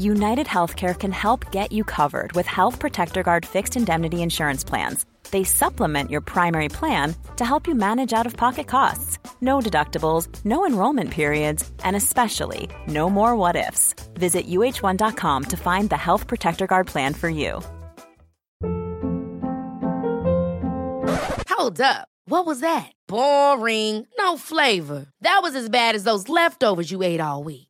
United Healthcare can help get you covered with Health Protector Guard fixed indemnity insurance plans. They supplement your primary plan to help you manage out of pocket costs. No deductibles, no enrollment periods, and especially no more what ifs. Visit uh1.com to find the Health Protector Guard plan for you. Hold up. What was that? Boring. No flavor. That was as bad as those leftovers you ate all week.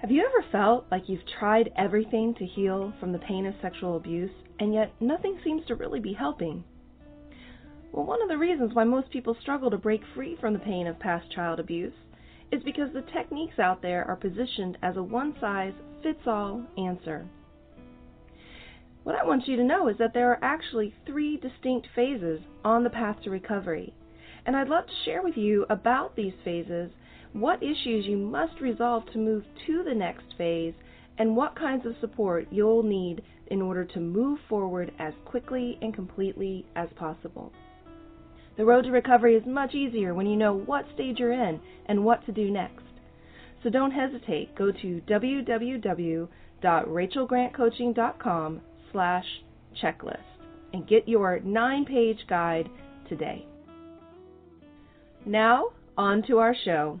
Have you ever felt like you've tried everything to heal from the pain of sexual abuse, and yet nothing seems to really be helping? Well, one of the reasons why most people struggle to break free from the pain of past child abuse is because the techniques out there are positioned as a one size fits all answer. What I want you to know is that there are actually three distinct phases on the path to recovery, and I'd love to share with you about these phases what issues you must resolve to move to the next phase, and what kinds of support you'll need in order to move forward as quickly and completely as possible. The road to recovery is much easier when you know what stage you're in and what to do next. So don't hesitate. Go to www.rachelgrantcoaching.com slash checklist and get your nine-page guide today. Now, on to our show.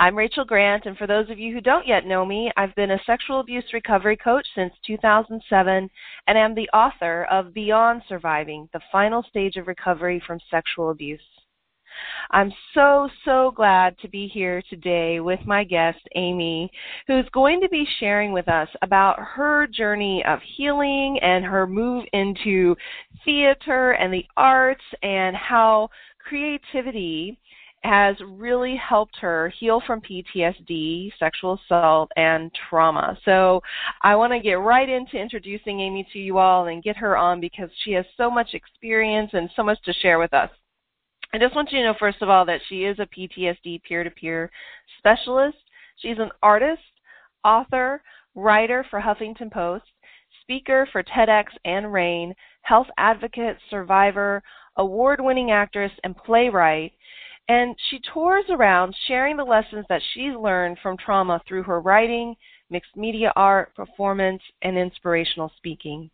I'm Rachel Grant, and for those of you who don't yet know me, I've been a sexual abuse recovery coach since 2007 and am the author of Beyond Surviving The Final Stage of Recovery from Sexual Abuse. I'm so, so glad to be here today with my guest, Amy, who's going to be sharing with us about her journey of healing and her move into theater and the arts and how creativity has really helped her heal from PTSD, sexual assault, and trauma. So I want to get right into introducing Amy to you all and get her on because she has so much experience and so much to share with us. I just want you to know, first of all, that she is a PTSD peer to peer specialist. She's an artist, author, writer for Huffington Post, speaker for TEDx and RAINN, health advocate, survivor, award winning actress, and playwright. And she tours around sharing the lessons that she's learned from trauma through her writing, mixed media art, performance, and inspirational speaking.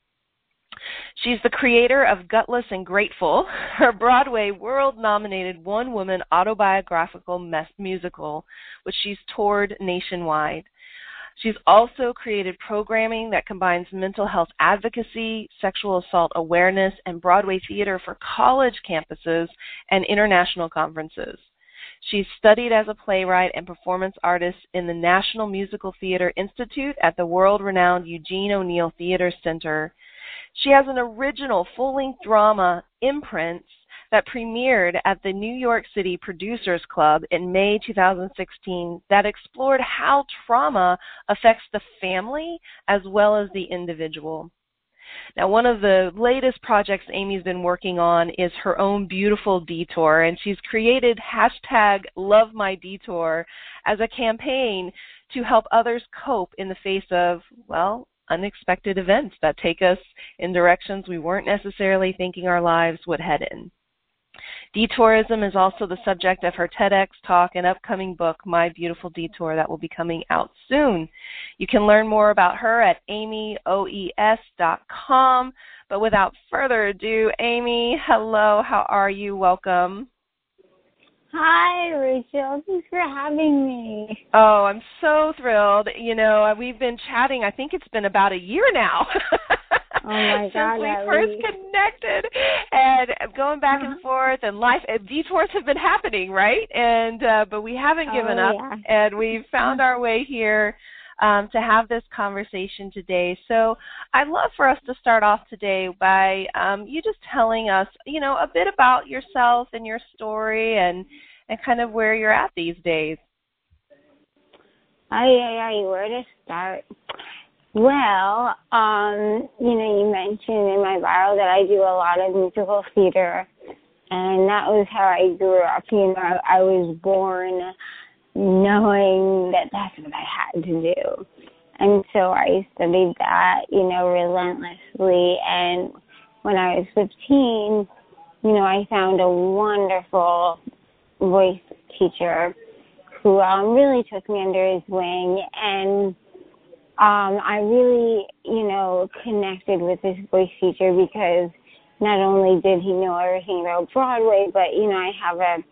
She's the creator of Gutless and Grateful, her Broadway world nominated one woman autobiographical musical, which she's toured nationwide. She's also created programming that combines mental health advocacy, sexual assault awareness, and Broadway theater for college campuses and international conferences. She's studied as a playwright and performance artist in the National Musical Theater Institute at the world renowned Eugene O'Neill Theater Center. She has an original full length drama, Imprints, that premiered at the New York City Producers Club in May 2016 that explored how trauma affects the family as well as the individual. Now, one of the latest projects Amy's been working on is her own beautiful detour, and she's created hashtag Love My Detour as a campaign to help others cope in the face of, well, unexpected events that take us in directions we weren't necessarily thinking our lives would head in. Detourism is also the subject of her TEDx talk and upcoming book, My Beautiful Detour, that will be coming out soon. You can learn more about her at amyoes.com. But without further ado, Amy, hello, how are you? Welcome. Hi, Rachel. Thanks for having me. Oh, I'm so thrilled. You know, we've been chatting, I think it's been about a year now. Oh my Since God, we first connected, and going back Uh-huh. and forth, and life and detours have been happening, right? And uh, but we haven't given Oh, up, yeah. and we've found our way here um, to have this conversation today. So I'd love for us to start off today by um, you just telling us, you know, a bit about yourself and your story, and and kind of where you're at these days. Ay, ay, ay, where to start? Well, um, you know, you mentioned in my bio that I do a lot of musical theater, and that was how I grew up. You know, I, was born knowing that that's what I had to do. And so I studied that, you know, relentlessly. And when I was 15, you know, I found a wonderful voice teacher who um, really took me under his wing and um, I really, you know, connected with this voice teacher because not only did he know everything about Broadway, but you know, I have a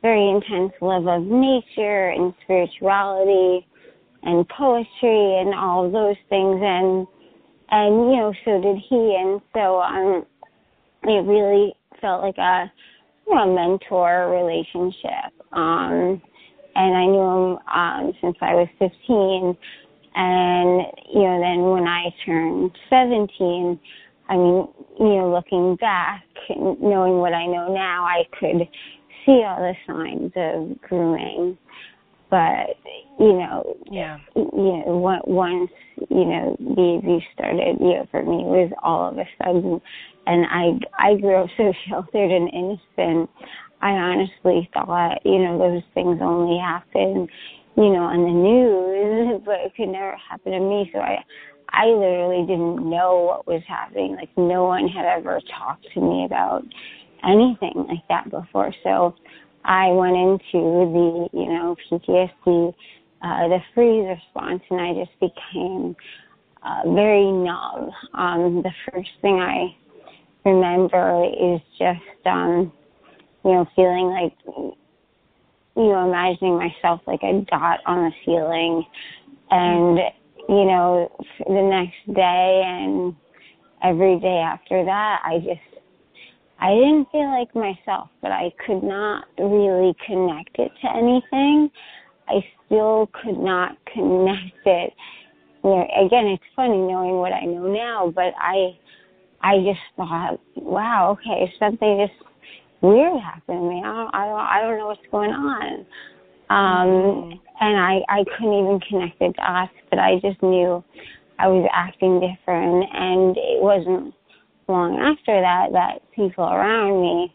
very intense love of nature and spirituality and poetry and all of those things. And and you know, so did he. And so um it really felt like a you know, mentor relationship. Um and I knew him um since I was fifteen and you know then when i turned 17 i mean you know looking back knowing what i know now i could see all the signs of grooming. But you know Yeah. you know once you know the abuse started you know for me it was all of a sudden. And i i grew up so sheltered and innocent. I honestly thought you know those things only happen you know, on the news, but it could never happen to me. So I, I literally didn't know what was happening. Like no one had ever talked to me about anything like that before. So I went into the, you know, PTSD, uh, the freeze response, and I just became uh, very numb. Um, the first thing I remember is just, um, you know, feeling like you know, imagining myself like a dot on the ceiling. And, you know, the next day and every day after that, I just, I didn't feel like myself, but I could not really connect it to anything. I still could not connect it. You know, again, it's funny knowing what I know now, but I, I just thought, wow, okay, something just weird happened to me. I don't, I don't, I don't know what's going on. Um, and I, I couldn't even connect the dots, but I just knew I was acting different. And it wasn't long after that that people around me,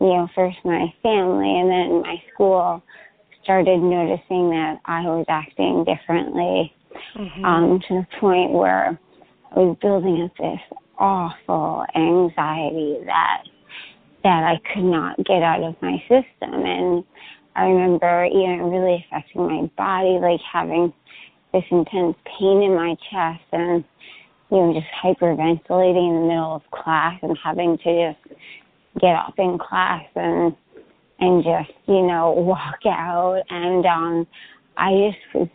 you know, first my family and then my school, started noticing that I was acting differently um, to the point where I was building up this awful anxiety that that I could not get out of my system. And I remember, you know, really affecting my body, like having this intense pain in my chest and, you know, just hyperventilating in the middle of class and having to just get up in class and and just, you know, walk out and um I just was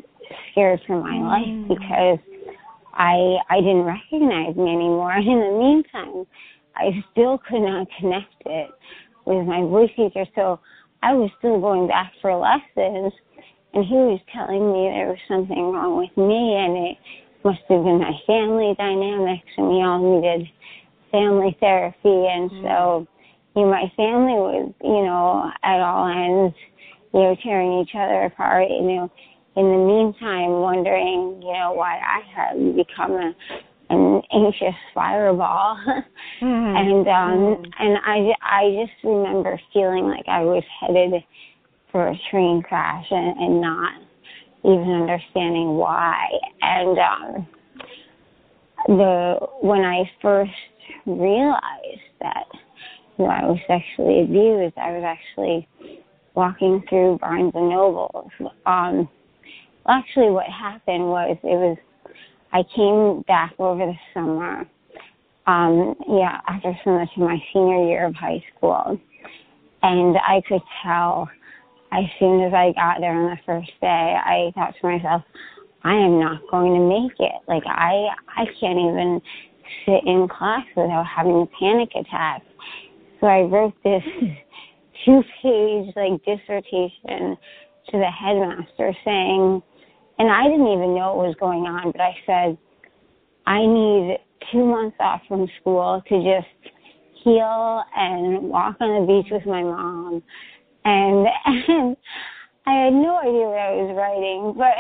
scared for my life because I I didn't recognize me anymore. In the meantime, I still could not connect it with my voice teacher. So I was still going back for lessons, and he was telling me there was something wrong with me, and it must have been my family dynamics, and we all needed family therapy, and mm. so you know, my family was, you know, at all ends, you know, tearing each other apart, you know. In the meantime, wondering, you know, why I had become a an anxious fireball mm-hmm. and um mm-hmm. and i i just remember feeling like i was headed for a train crash and, and not even understanding why and um the when i first realized that you know i was sexually abused i was actually walking through barnes and nobles um actually what happened was it was I came back over the summer, um, yeah, after summer to my senior year of high school. And I could tell as soon as I got there on the first day, I thought to myself, I am not going to make it. Like I I can't even sit in class without having a panic attack. So I wrote this two page like dissertation to the headmaster saying and I didn't even know what was going on, but I said, I need two months off from school to just heal and walk on the beach with my mom. And, and I had no idea what I was writing, but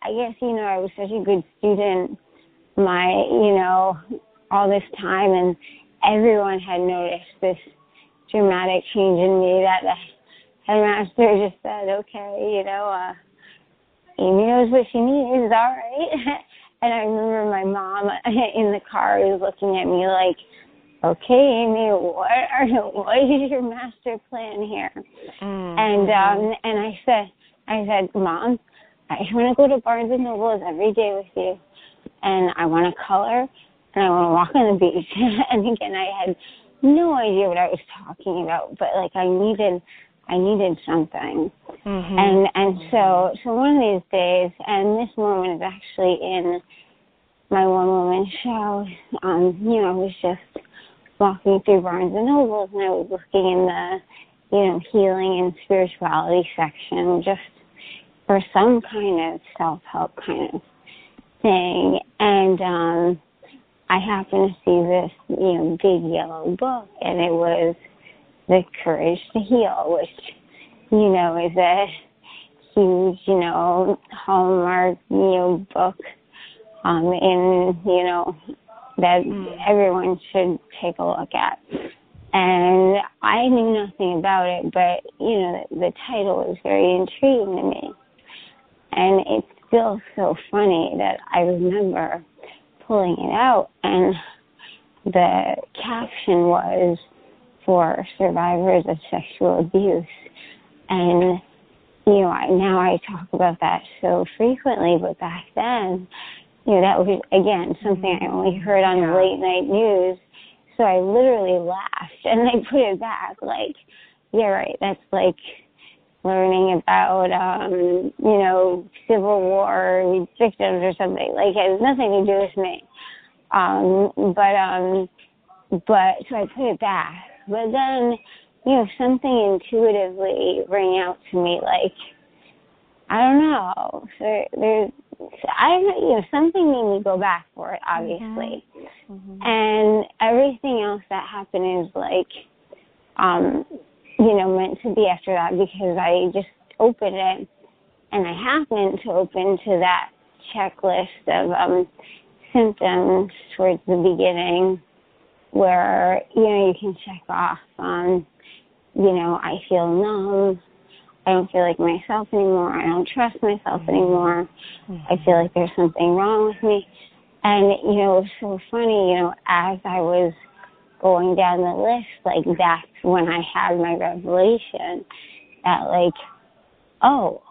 I guess, you know, I was such a good student my, you know, all this time and everyone had noticed this dramatic change in me that the headmaster just said, okay, you know, uh, Amy knows what she needs, all right. and I remember my mom in the car was looking at me like, okay, Amy, what are what is your master plan here? Mm-hmm. And um and I said I said, Mom, I want to go to Barnes and Nobles every day with you and I want to color and I want to walk on the beach. and again, I had no idea what I was talking about, but like I needed I needed something. Mm-hmm. And and so so one of these days, and this moment is actually in my one woman show. Um, you know, I was just walking through Barnes and Nobles, and I was looking in the you know healing and spirituality section, just for some kind of self help kind of thing. And um, I happened to see this you know big yellow book, and it was the Courage to Heal, which, you know, is a huge, you know, hallmark, you know, book um, in, you know, that mm. everyone should take a look at. And I knew nothing about it, but, you know, the, the title was very intriguing to me. And it's still so funny that I remember pulling it out and the caption was for survivors of sexual abuse. And, you know, I, now I talk about that so frequently, but back then, you know, that was, again, something I only heard on yeah. the late night news. So I literally laughed and I put it back like, yeah, right, that's like learning about, um, you know, Civil War victims or something. Like, it has nothing to do with me. Um, but, um, but, so I put it back but then, you know, something intuitively rang out to me like, I don't know. There, there's, I, you know, something made me go back for it, obviously. Mm-hmm. And everything else that happened is like, um, you know, meant to be after that because I just opened it and I happened to open to that checklist of um, symptoms towards the beginning where you know you can check off on you know I feel numb, I don't feel like myself anymore, I don't trust myself anymore, mm-hmm. I feel like there's something wrong with me, and you know it was so funny you know as I was going down the list like that's when I had my revelation that like oh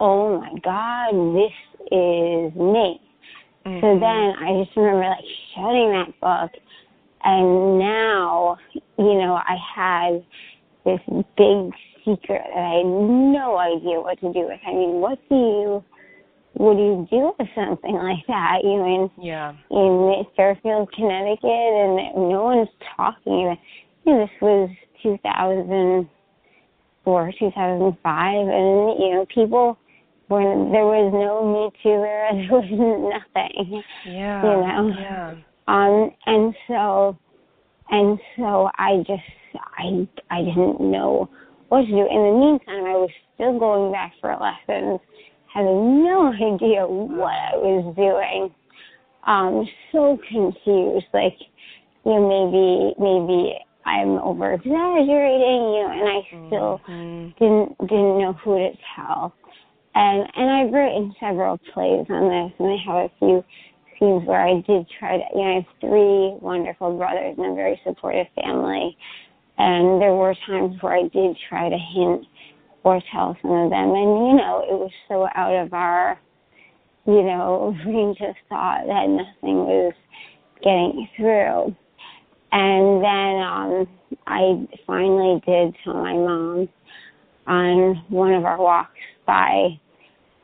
oh my god this is me. Mm-hmm. So then I just remember like shutting that book and now, you know, I had this big secret that I had no idea what to do with. I mean, what do you what do you do with something like that? You know, in yeah. in Fairfield, Connecticut, and no one's talking about. You know, this was 2004, 2005, and you know, people were there was no Me Too era, there was nothing. Yeah. You know. Yeah. Um, and so, and so I just I I didn't know what to do. In the meantime, I was still going back for lessons, having no idea what I was doing. Um, so confused, like you know, maybe maybe I'm over exaggerating, you know, and I still mm-hmm. didn't didn't know who to tell. And and I've written several plays on this, and I have a few scenes where I did try to. You know, I have three wonderful brothers and a very supportive family, and there were times where I did try to hint or tell some of them, and you know, it was so out of our, you know, range of thought that nothing was getting through. And then um, I finally did tell my mom on one of our walks by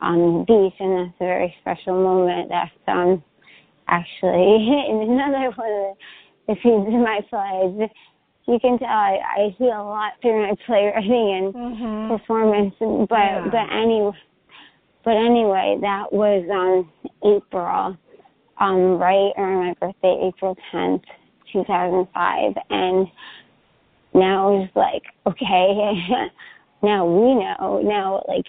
um, beach, and that's a very special moment. That's um, actually in another one of the scenes in my plays. You can tell I, I heal a lot through my playwriting and Mm-hmm. performance, but Yeah. but anyway, but anyway, that was um April, um right around my birthday, April tenth, two thousand five, and now it's like okay, now we know now like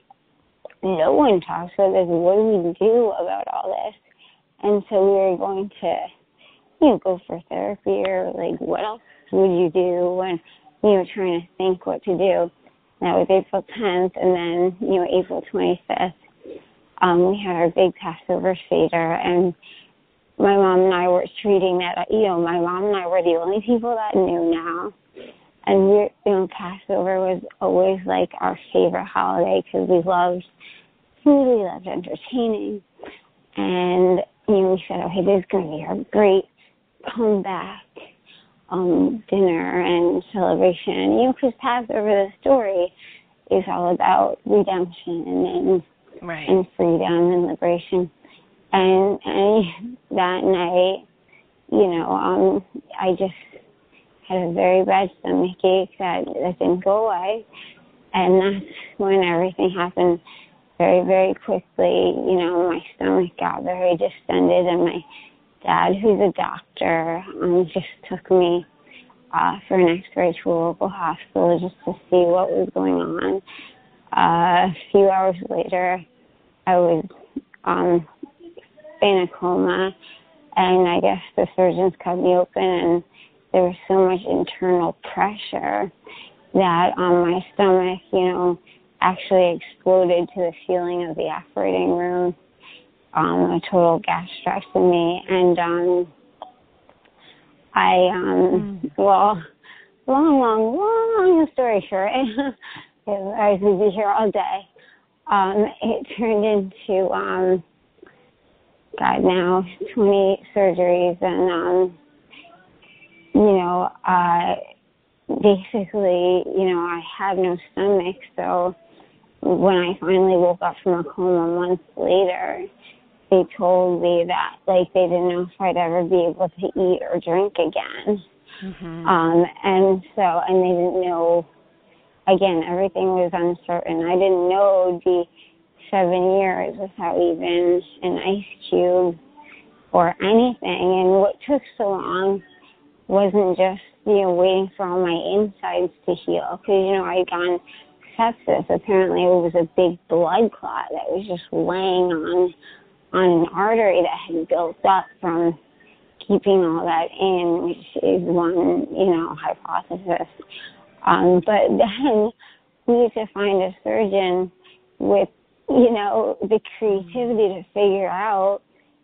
no one talks about this. What do we do about all this? And so we were going to you know go for therapy or like what else would you do and you know trying to think what to do. That was April 10th, and then you know April 25th, um, we had our big Passover Seder, and my mom and I were treating that. You know, my mom and I were the only people that knew now, and we, you know, Passover was always like our favorite holiday because we loved food, we loved entertaining, and know, we said, okay, this is going to be our great comeback um, dinner and celebration. And, You know, because Passover, the story, is all about redemption and Right. and freedom and liberation. And and that night, you know, um, I just had a very bad stomach ache that that didn't go away, and that's when everything happened very very quickly. You know, my stomach got very distended, and my dad, who's a doctor, um, just took me uh, for an X-ray to a local hospital just to see what was going on. Uh, a few hours later, I was um, in a coma, and I guess the surgeons cut me open, and there was so much internal pressure that on my stomach, you know, actually exploded to the ceiling of the operating room. Um, a total gastrectomy, and um, I um well long, long, long story short, I could be here all day. Um, it turned into um God now twenty surgeries and um you know, uh basically, you know, I had no stomach so when I finally woke up from a coma months later, they told me that like they didn't know if I'd ever be able to eat or drink again. Mm-hmm. Um, and so, and they didn't know, again, everything was uncertain. I didn't know the seven years without even an ice cube or anything. And what took so long wasn't just, you know, waiting for all my insides to heal. Because, you know, I'd gone sepsis. Apparently it was a big blood clot that was just laying on on an artery that had built up from keeping all that in, which is one, you know, hypothesis. Um, but then we need to find a surgeon with, you know, the creativity to figure out,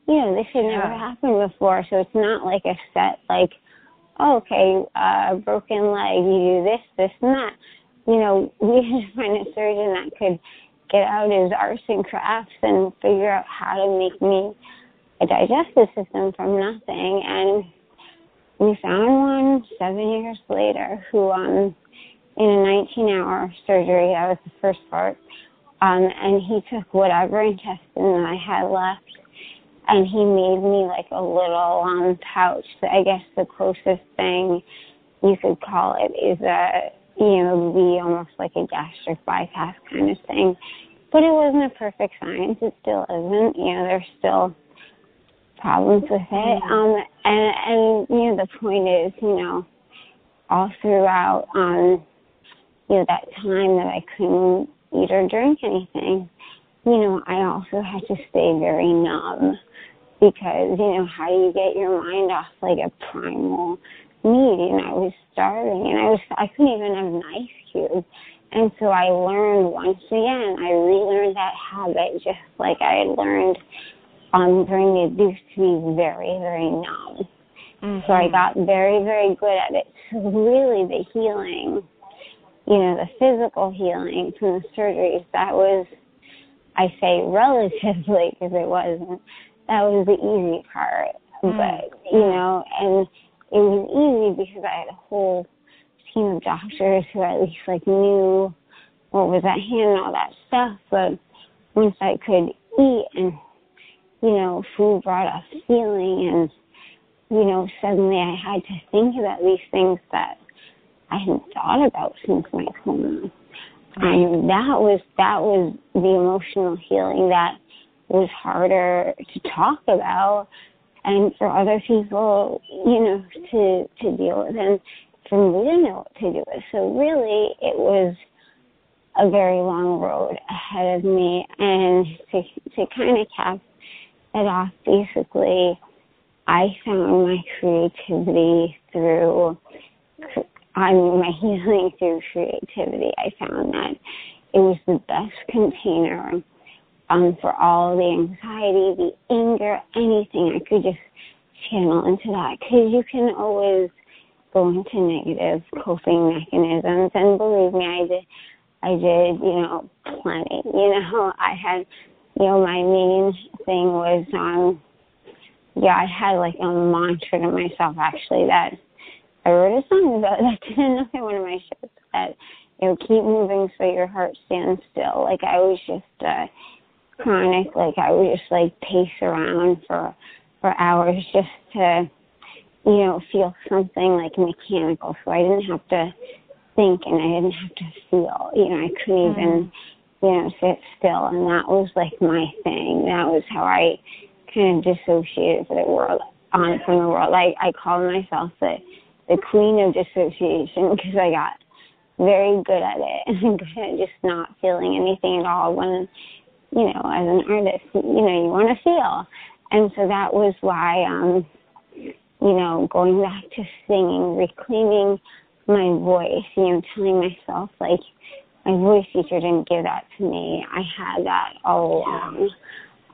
you know, this had never happened before. So it's not like a set, like, oh, okay, uh, broken leg, you do this, this, and that. You know, we had to find a surgeon that could get out his arts and crafts and figure out how to make me a digestive system from nothing. And we found one seven years later who, um, in a 19 hour surgery, that was the first part, um, and he took whatever intestine that I had left and he made me like a little um pouch. I guess the closest thing you could call it is a you know, be almost like a gastric bypass kind of thing. But it wasn't a perfect science. It still isn't. You know, there's still problems with it. Mm-hmm. Um, and, and, you know, the point is, you know, all throughout, um, you know, that time that I couldn't eat or drink anything, you know, I also had to stay very numb because, you know, how do you get your mind off like a primal need? And I was starving and I was, I couldn't even have an ice cube. And so I learned once again, I relearned that habit just like I had learned um, during the abuse to be very, very numb. Mm-hmm. So I got very, very good at it. So really the healing, you know, the physical healing from the surgeries, that was, I say relatively because it wasn't, that was the easy part. Mm-hmm. But, you know, and it was easy because I had a whole team of doctors who at least like knew what was at hand and all that stuff. But once I could eat and you know, food brought us healing and you know, suddenly I had to think about these things that I hadn't thought about since my coma. And that was that was the emotional healing that was harder to talk about and for other people, you know, to to deal with and for me to know what to do with. So really, it was a very long road ahead of me, and to to kind of cap it off, basically, I found my creativity through. I mean, my healing through creativity. I found that it was the best container um, for all the anxiety, the anger, anything. I could just channel into that because you can always go into negative coping mechanisms. And believe me, I did, I did, you know, plenty. You know, I had, you know, my main thing was, um, yeah, I had like a mantra to myself actually that I wrote a song about that didn't know one of my shows that, you know, keep moving so your heart stands still. Like I was just, uh, chronic, like I would just like pace around for, for hours just to, you know, feel something like mechanical. So I didn't have to think and I didn't have to feel. You know, I couldn't mm-hmm. even, you know, sit still. And that was like my thing. That was how I kind of dissociated from the world, on from the world. I I call myself the the queen of dissociation because I got very good at it and good at just not feeling anything at all when you know as an artist you know you want to feel and so that was why um you know, going back to singing, reclaiming my voice, you know, telling myself like my voice teacher didn't give that to me. I had that all along.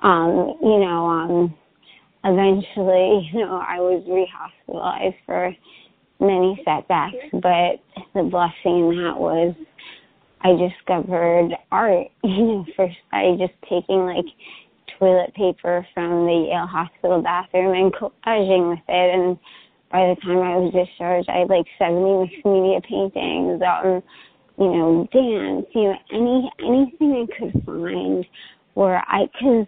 Um, you know, um eventually, you know, I was rehospitalized for many setbacks, but the blessing in that was I discovered art, you know, first by just taking like toilet paper from the Yale Hospital bathroom and collaging with it. And by the time I was discharged, I had like 70 mixed media paintings, um, you know, dance, you know, any anything I could find where I, could.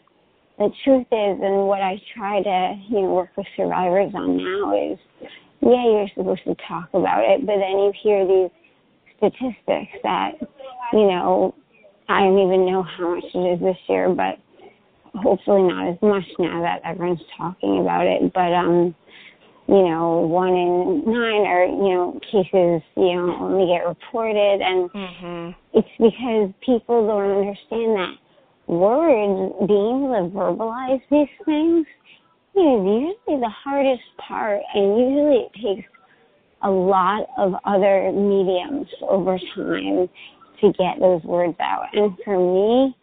the truth is, and what I try to, you know, work with survivors on now is, yeah, you're supposed to talk about it, but then you hear these statistics that, you know, I don't even know how much it is this year, but hopefully not as much now that everyone's talking about it, but um, you know, one in nine or you know cases you know only get reported, and mm-hmm. it's because people don't understand that words, being able to verbalize these things, is usually the hardest part, and usually it takes a lot of other mediums over time to get those words out. And for me,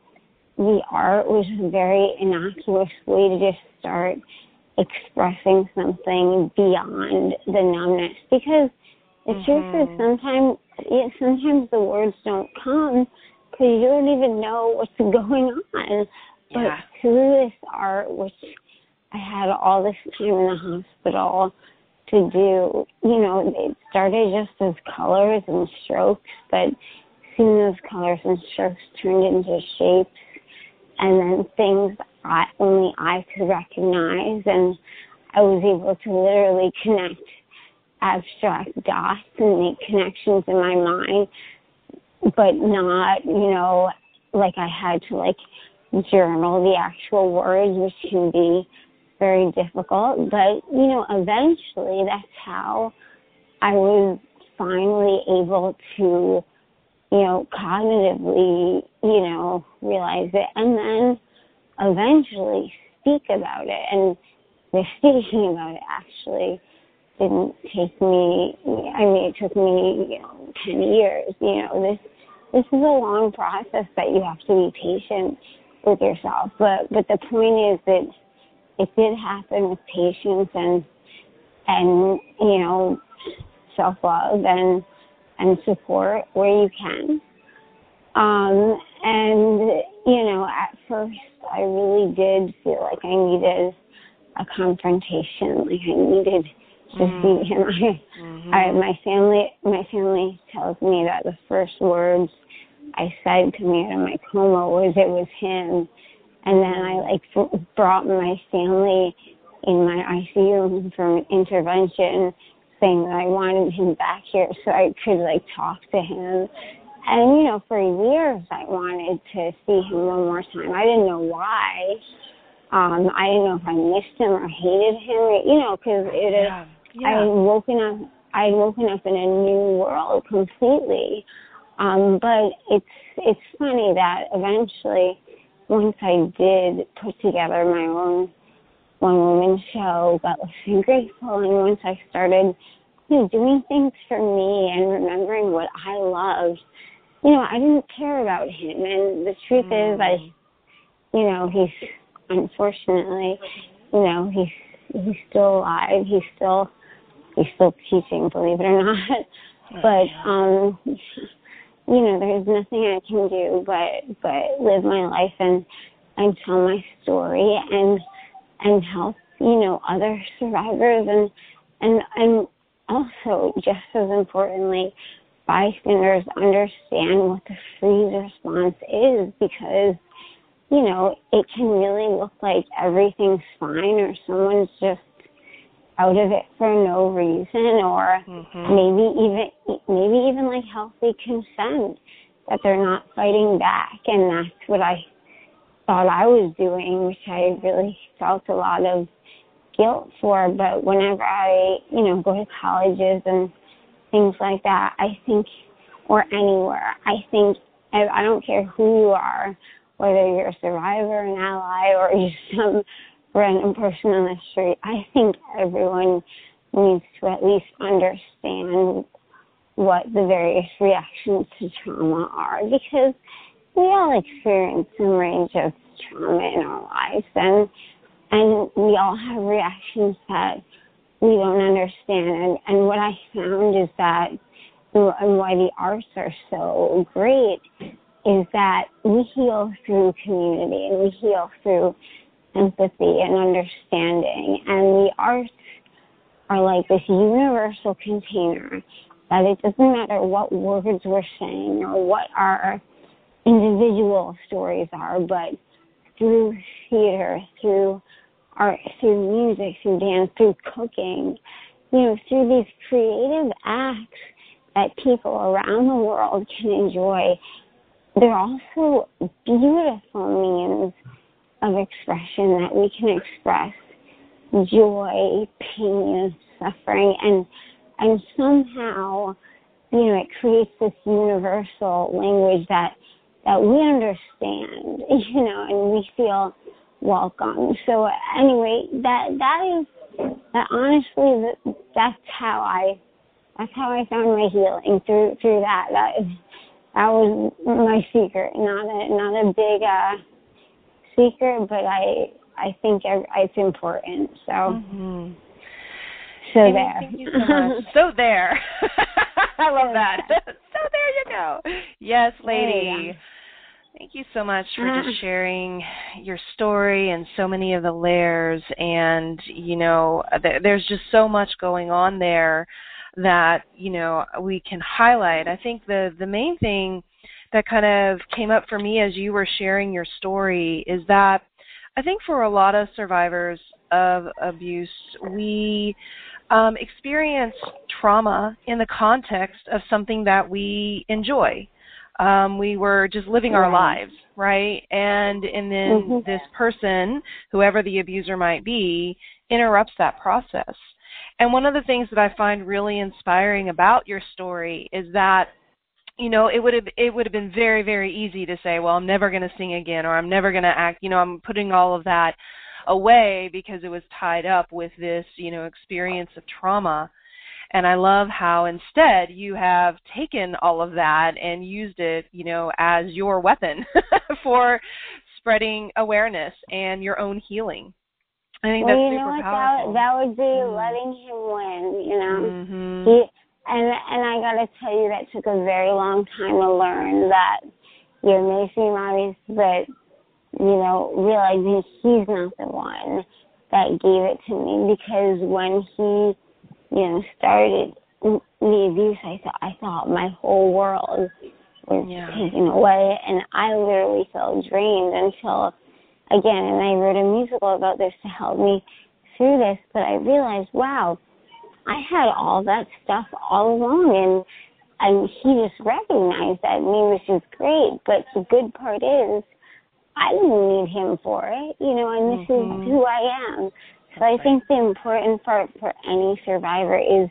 the art was a very innocuous way to just start expressing something beyond the numbness because the mm-hmm. truth is sometimes yeah, sometimes the words don't come because you don't even know what's going on but yeah. through this art which i had all this time in the hospital to do you know it started just as colors and strokes but those colors and strokes turned into shapes and then things I only I could recognize, and I was able to literally connect abstract dots and make connections in my mind, but not, you know, like I had to like journal the actual words, which can be very difficult. But, you know, eventually that's how I was finally able to, you know, cognitively, you know, realize it and then eventually speak about it. And the speaking about it actually didn't take me I mean it took me, you know, ten years. You know, this this is a long process that you have to be patient with yourself. But but the point is that it did happen with patience and and you know self love and and support where you can. Um, and you know, at first I really did feel like I needed a confrontation, like I needed to mm. see him. I, mm-hmm. I, my family, my family tells me that the first words I said coming out of my coma was it was him, and then I like brought my family in my ICU for intervention, that I wanted him back here so I could like talk to him. And you know, for years I wanted to see him one more time. I didn't know why. Um, I didn't know if I missed him or hated him, or, you know, because it. Yeah. Yeah. I woken up. I woken up in a new world completely. Um, but it's it's funny that eventually, once I did put together my own one woman show, Gutless and Grateful, and once I started, you know, doing things for me and remembering what I loved, you know, I didn't care about him. And the truth mm. is, I, you know, he's unfortunately, you know, he's he's still alive. He's still he's still teaching, believe it or not. But um you know, there's nothing I can do but but live my life and and tell my story and and help, you know, other survivors and and and also just as importantly bystanders understand what the freeze response is because you know, it can really look like everything's fine or someone's just out of it for no reason or mm-hmm. maybe even maybe even like healthy consent that they're not fighting back and that's what I thought I was doing, which I really felt a lot of guilt for. But whenever I, you know, go to colleges and things like that, I think, or anywhere, I think I don't care who you are, whether you're a survivor, an ally, or just some random person on the street, I think everyone needs to at least understand what the various reactions to trauma are because we all experience some range of trauma in our lives and and we all have reactions that we don't understand and, and what I found is that and why the arts are so great is that we heal through community and we heal through empathy and understanding. And the arts are like this universal container that it doesn't matter what words we're saying or what our individual stories are, but through theater, through art, through music, through dance, through cooking, you know, through these creative acts that people around the world can enjoy they're also beautiful means of expression that we can express joy, pain, suffering, and and somehow, you know, it creates this universal language that that we understand, you know, and we feel welcome. So anyway, that that is that honestly that's how I that's how I found my healing through through that. That is that was my secret. Not a not a big uh, secret, but I I think it's important. So. Mm-hmm. So Amy, there. Thank you so much. so there. I love that. so there you go. Yes, lady. Thank you so much for just uh-huh. sharing your story and so many of the layers. And, you know, th- there's just so much going on there that you know we can highlight. I think the the main thing that kind of came up for me as you were sharing your story is that I think for a lot of survivors of abuse, we um, experience trauma in the context of something that we enjoy. Um, we were just living our lives, right? And and then Mhm. this person, whoever the abuser might be, interrupts that process. And one of the things that I find really inspiring about your story is that you know it would have it would have been very very easy to say well i'm never going to sing again or i'm never going to act you know i'm putting all of that away because it was tied up with this you know experience of trauma and i love how instead you have taken all of that and used it you know as your weapon for spreading awareness and your own healing i think well, that's you know super what? powerful That, that would be Mm. letting him win. You know. Mhm. He, and and I gotta tell you, that took a very long time to learn that. You may seem obvious, but you know, realizing he's not the one that gave it to me because when he, you know, started the abuse, I thought I thought my whole world was Yeah. taken away, and I literally felt drained until, again, and I wrote a musical about this to help me through this. But I realized, wow, I had all that stuff all along, and and he just recognized that in me, which is great. But the good part is, I didn't need him for it, you know, and this Mhm. is who I am. So I think the important part for any survivor is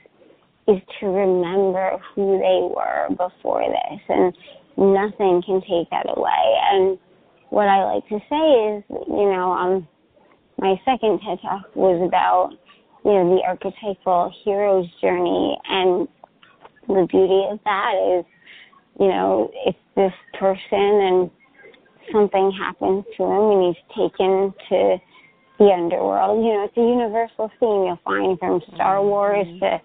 is to remember who they were before this, and nothing can take that away. And what I like to say is, you know, um, my second TED talk was about, you know, the archetypal hero's journey, and the beauty of that is, you know, it's this person and something happens to him and he's taken to the underworld. You know, it's a universal theme you'll find from Star Wars to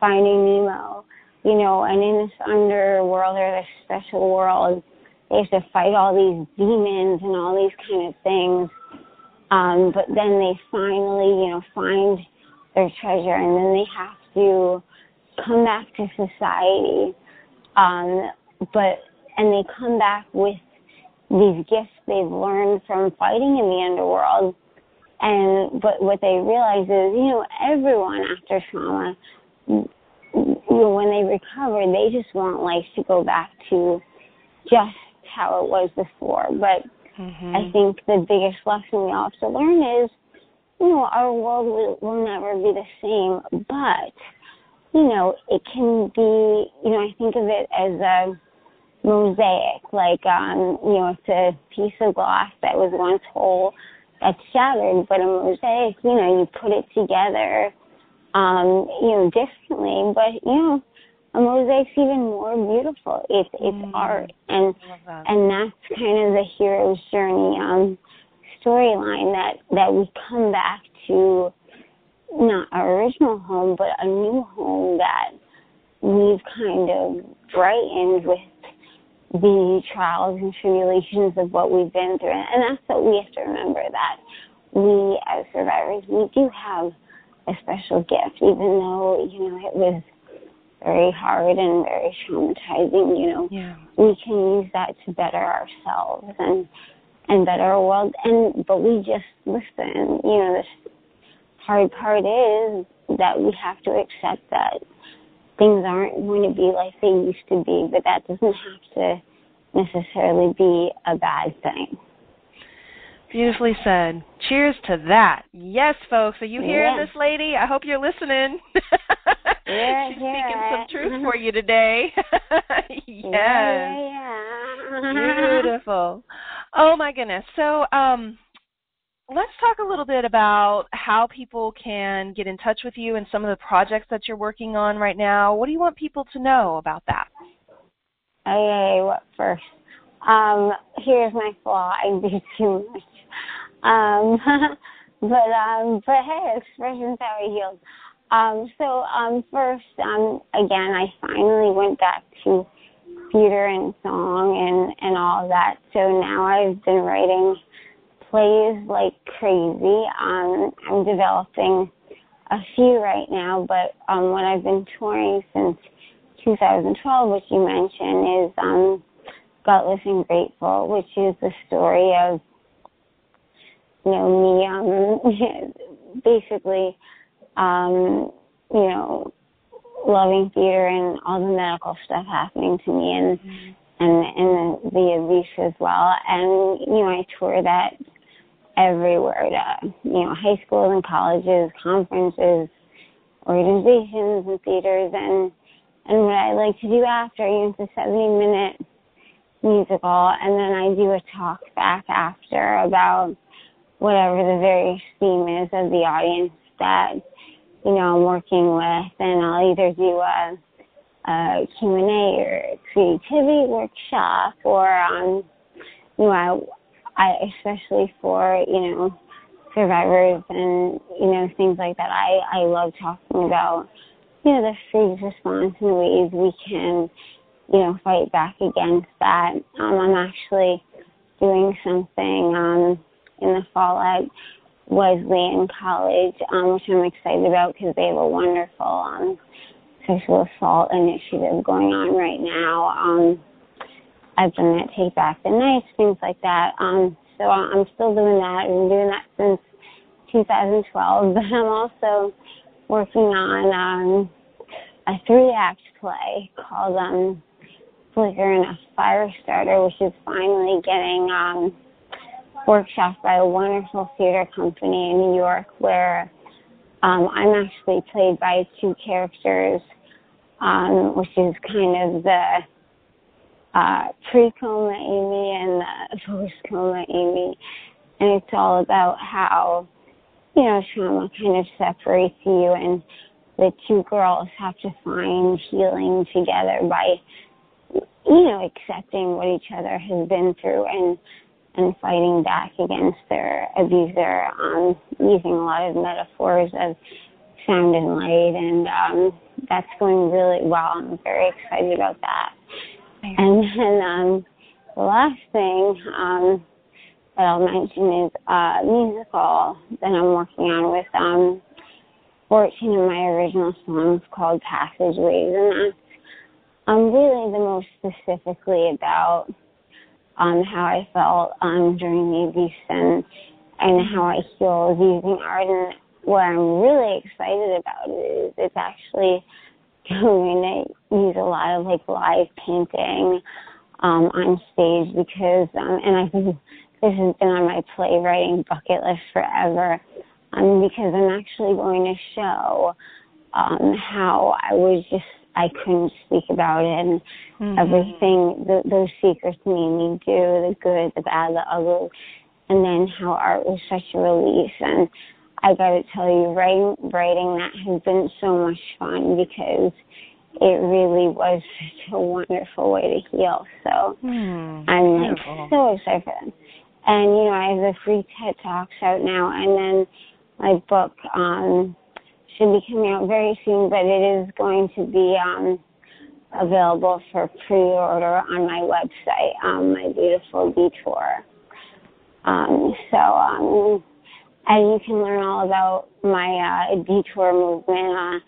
Finding Nemo. You know, and in this underworld or this special world, they have to fight all these demons and all these kind of things. Um, but then they finally, you know, find their treasure and then they have to come back to society. Um, but and they come back with these gifts they've learned from fighting in the underworld. And but what they realize is, you know, everyone after trauma, you know, when they recover, they just want life to go back to just how it was before. But Mhm. I think the biggest lesson we all have to learn is, you know, our world will, will never be the same, but, you know, it can be, you know, I think of it as a mosaic, like, um, you know, it's a piece of glass that was once whole that's shattered, but a mosaic, you know, you put it together, um, you know, differently, but, you know, a mosaic's even more beautiful. It's, it's Mm. art, and that. and that's kind of the hero's journey um storyline that that we come back to not our original home but a new home that we've kind of brightened with the trials and tribulations of what we've been through. And that's what we have to remember that we as survivors we do have a special gift even though you know it was very hard and very traumatizing you know. Yeah. we can use that to better ourselves and and better our world. And but we just listen you know the hard part is that we have to accept that things aren't going to be like they used to be but that doesn't have to necessarily be a bad thing Beautifully said. Cheers to that. Yes, folks. Are you hearing Yeah. this lady? I hope you're listening. Yeah, She's speaking some truth for you today. yes. yeah yeah, yeah. Beautiful. Oh my goodness. So, um let's talk a little bit about how people can get in touch with you and some of the projects that you're working on right now. What do you want people to know about that? Okay, what first? Um, here's my flaw. I do too much. Um, but um, but hey, expressions how I healed. Um, so um, first, um, again, I finally went back to theater and song and and all that. So now I've been writing plays like crazy. Um, I'm developing a few right now, but um, what I've been touring since 2012, which you mentioned, is um, Gutless and Grateful, which is the story of, you know, me um, basically, um, you know, loving theater and all the medical stuff happening to me and mm-hmm. and and the, the abuse as well. And you know, I tour that everywhere to you know high schools and colleges, conferences, organizations, and theaters. And and what I like to do after, it's a 70 minute musical, and then I do a talk back after about whatever the various theme is of the audience that you know I'm working with, and I'll either do a, a Q&A or a creativity workshop, or um, you know I, I especially for you know survivors and you know things like that. I I love talking about you know the freeze response and ways we can you know fight back against that. Um, I'm actually doing something um, in the fall at Wesleyan College, um, which I'm excited about because they have a wonderful um, sexual assault initiative going on right now. Um, I've done that Take Back the Nights, things like that. Um, so I'm still doing that. I've been doing that since 2012, but I'm also working on um, a three-act play called um, Flicker and a Fire Starter, which is finally getting um, workshop by a wonderful theater company in New York where um, I'm actually played by two characters, um, which is kind of the uh, pre-coma Amy and the post-coma Amy. And it's all about how, you know, trauma kind of separates you and the two girls have to find healing together by, you know, accepting what each other has been through and and fighting back against their abuser, um, using a lot of metaphors of sound and light, and um, that's going really well. I'm very excited about that. And then um, the last thing um, that I'll mention is a musical that I'm working on with um, 14 of my original songs called Passageways, and that's um, really the most specifically about um, how I felt um, during the abuse and and how I feel using art. And what I'm really excited about is it's actually going to use a lot of like live painting um, on stage because um, and I've been this has been on my playwriting bucket list forever um, because I'm actually going to show um, how I was just I couldn't speak about it and mm-hmm. everything the, those secrets made me do the good, the bad, the ugly, and then how art was such a release. And I got to tell you, writing writing that has been so much fun because it really was such a wonderful way to heal. So mm, I'm like so excited for them. And you know, I have the free TED Talks out now, and then my book. um should be coming out very soon, but it is going to be um, available for pre-order on my website, um, my beautiful detour. Um, so, um, and you can learn all about my uh, detour movement. Uh,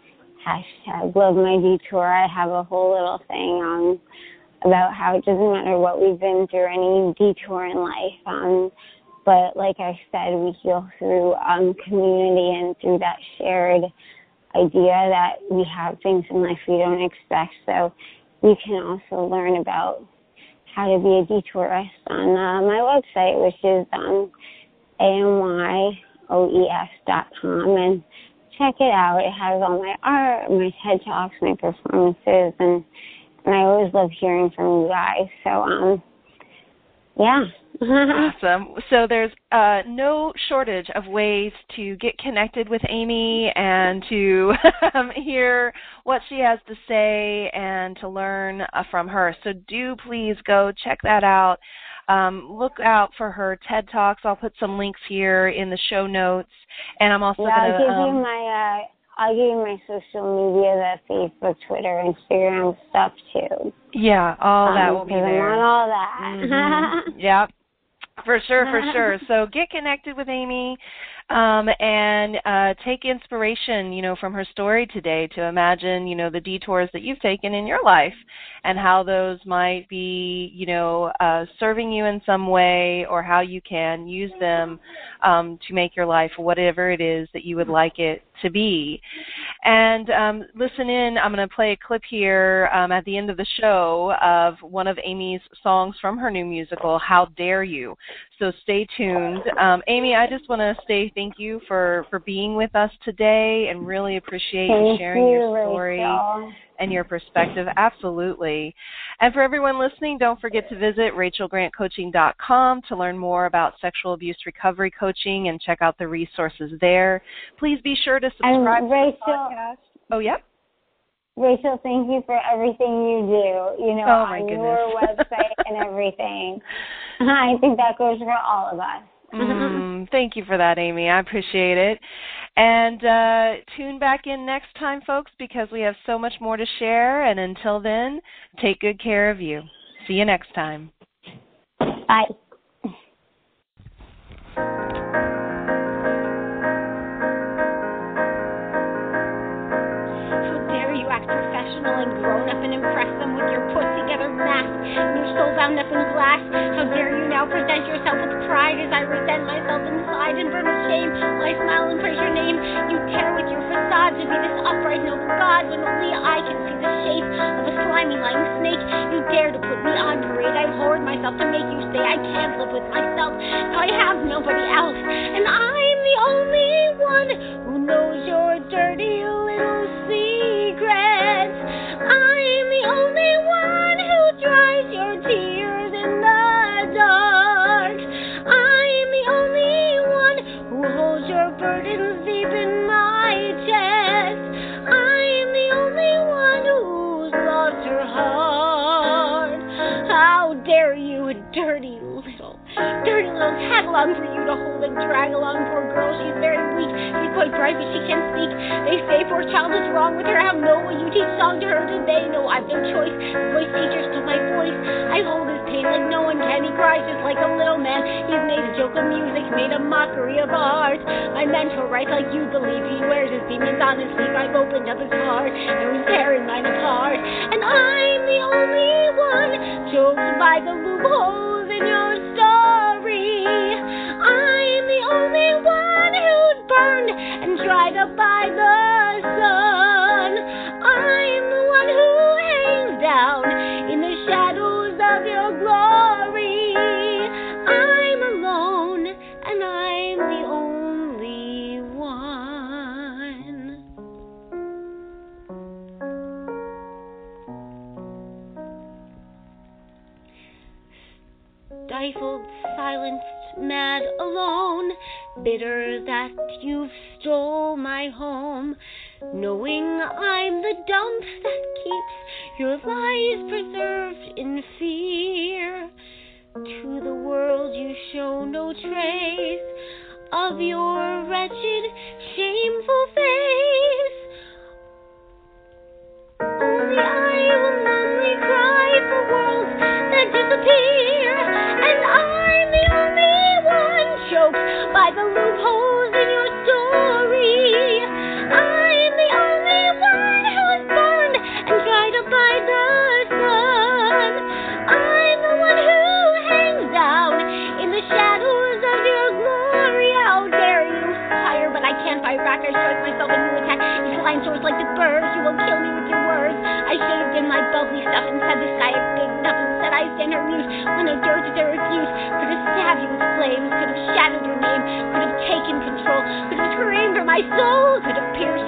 hashtag love my detour. I have a whole little thing um, about how it doesn't matter what we've been through, any detour in life. Um, but like I said, we heal through um, community and through that shared idea that we have things in life we don't expect. So you can also learn about how to be a detourist on uh, my website, which is um, amyoes.com, and check it out. It has all my art, my TED Talks, my performances, and and I always love hearing from you guys. So um, yeah. awesome. So there's uh, no shortage of ways to get connected with Amy and to um, hear what she has to say and to learn uh, from her. So do please go check that out. Um, look out for her TED Talks. I'll put some links here in the show notes, and I'm also yeah, going to. I'll give um, you my uh, I'll give you my social media, the Facebook, Twitter, Instagram stuff too. Yeah, all that um, will be there. I want all that. Mm-hmm. yep. For sure, for sure. So get connected with Amy. Um, and uh, take inspiration, you know, from her story today to imagine, you know, the detours that you've taken in your life and how those might be, you know, uh, serving you in some way or how you can use them um, to make your life whatever it is that you would like it to be. And um, listen in, I'm going to play a clip here um, at the end of the show of one of Amy's songs from her new musical, How Dare You. So stay tuned. Um, Amy, I just want to say thank you for, for being with us today and really appreciate Thank you sharing you, your story Rachel. and your perspective. Absolutely. And for everyone listening, don't forget to visit rachelgrantcoaching.com to learn more about sexual abuse recovery coaching and check out the resources there. Please be sure to And subscribe to the Rachel, podcast. Oh, yep. Rachel, thank you for everything you do. You know, Oh, on your goodness. website and everything. I think that goes for all of us. Mm, thank you for that, Amy. I appreciate it. And uh, tune back in next time, folks, because we have so much more to share. And until then, take good care of you. See you next time. Bye. Yourself with pride as I resent myself inside and burn with shame? I smile and praise your name, you tear with your facade to be this upright, noble God when only I can see the shape of a slimy, lying snake. You dare to put me on parade. I've hoarded myself to make you say I can't live with myself. Now I have nobody else, and I'm the only one who knows drag along. Poor girl, she's very weak. She's quite but she can't speak. They say poor child is wrong with her. How no will you teach song to her? Do they know I've no choice? Voice teachers to my voice. I hold his pain like no one can. He cries just like a little man. He's made a joke of music, made a mockery of art. I meant to write like you believe. He wears his demons on his sleeve. I've opened up his heart and was tearing mine apart. And I'm the only one choked by the loopholes in your story. By the sun. I'm the one who hangs down in the shadows of your glory. I'm alone and I'm the only one. stifled, silenced, mad, alone, bitter that you've stole my home, knowing I'm the dump that keeps your lies preserved in fear. To the world you show no trace of your wretched, shameful face. Only I will only cry for worlds that disappear, and I'm the only one choked by the my bubbly stuff said the is big enough and said I stand her mute. When I dared to dare refuse, could have stabbed you with flames, could have shattered your name, could have taken control, could have screamed for my soul, could have pierced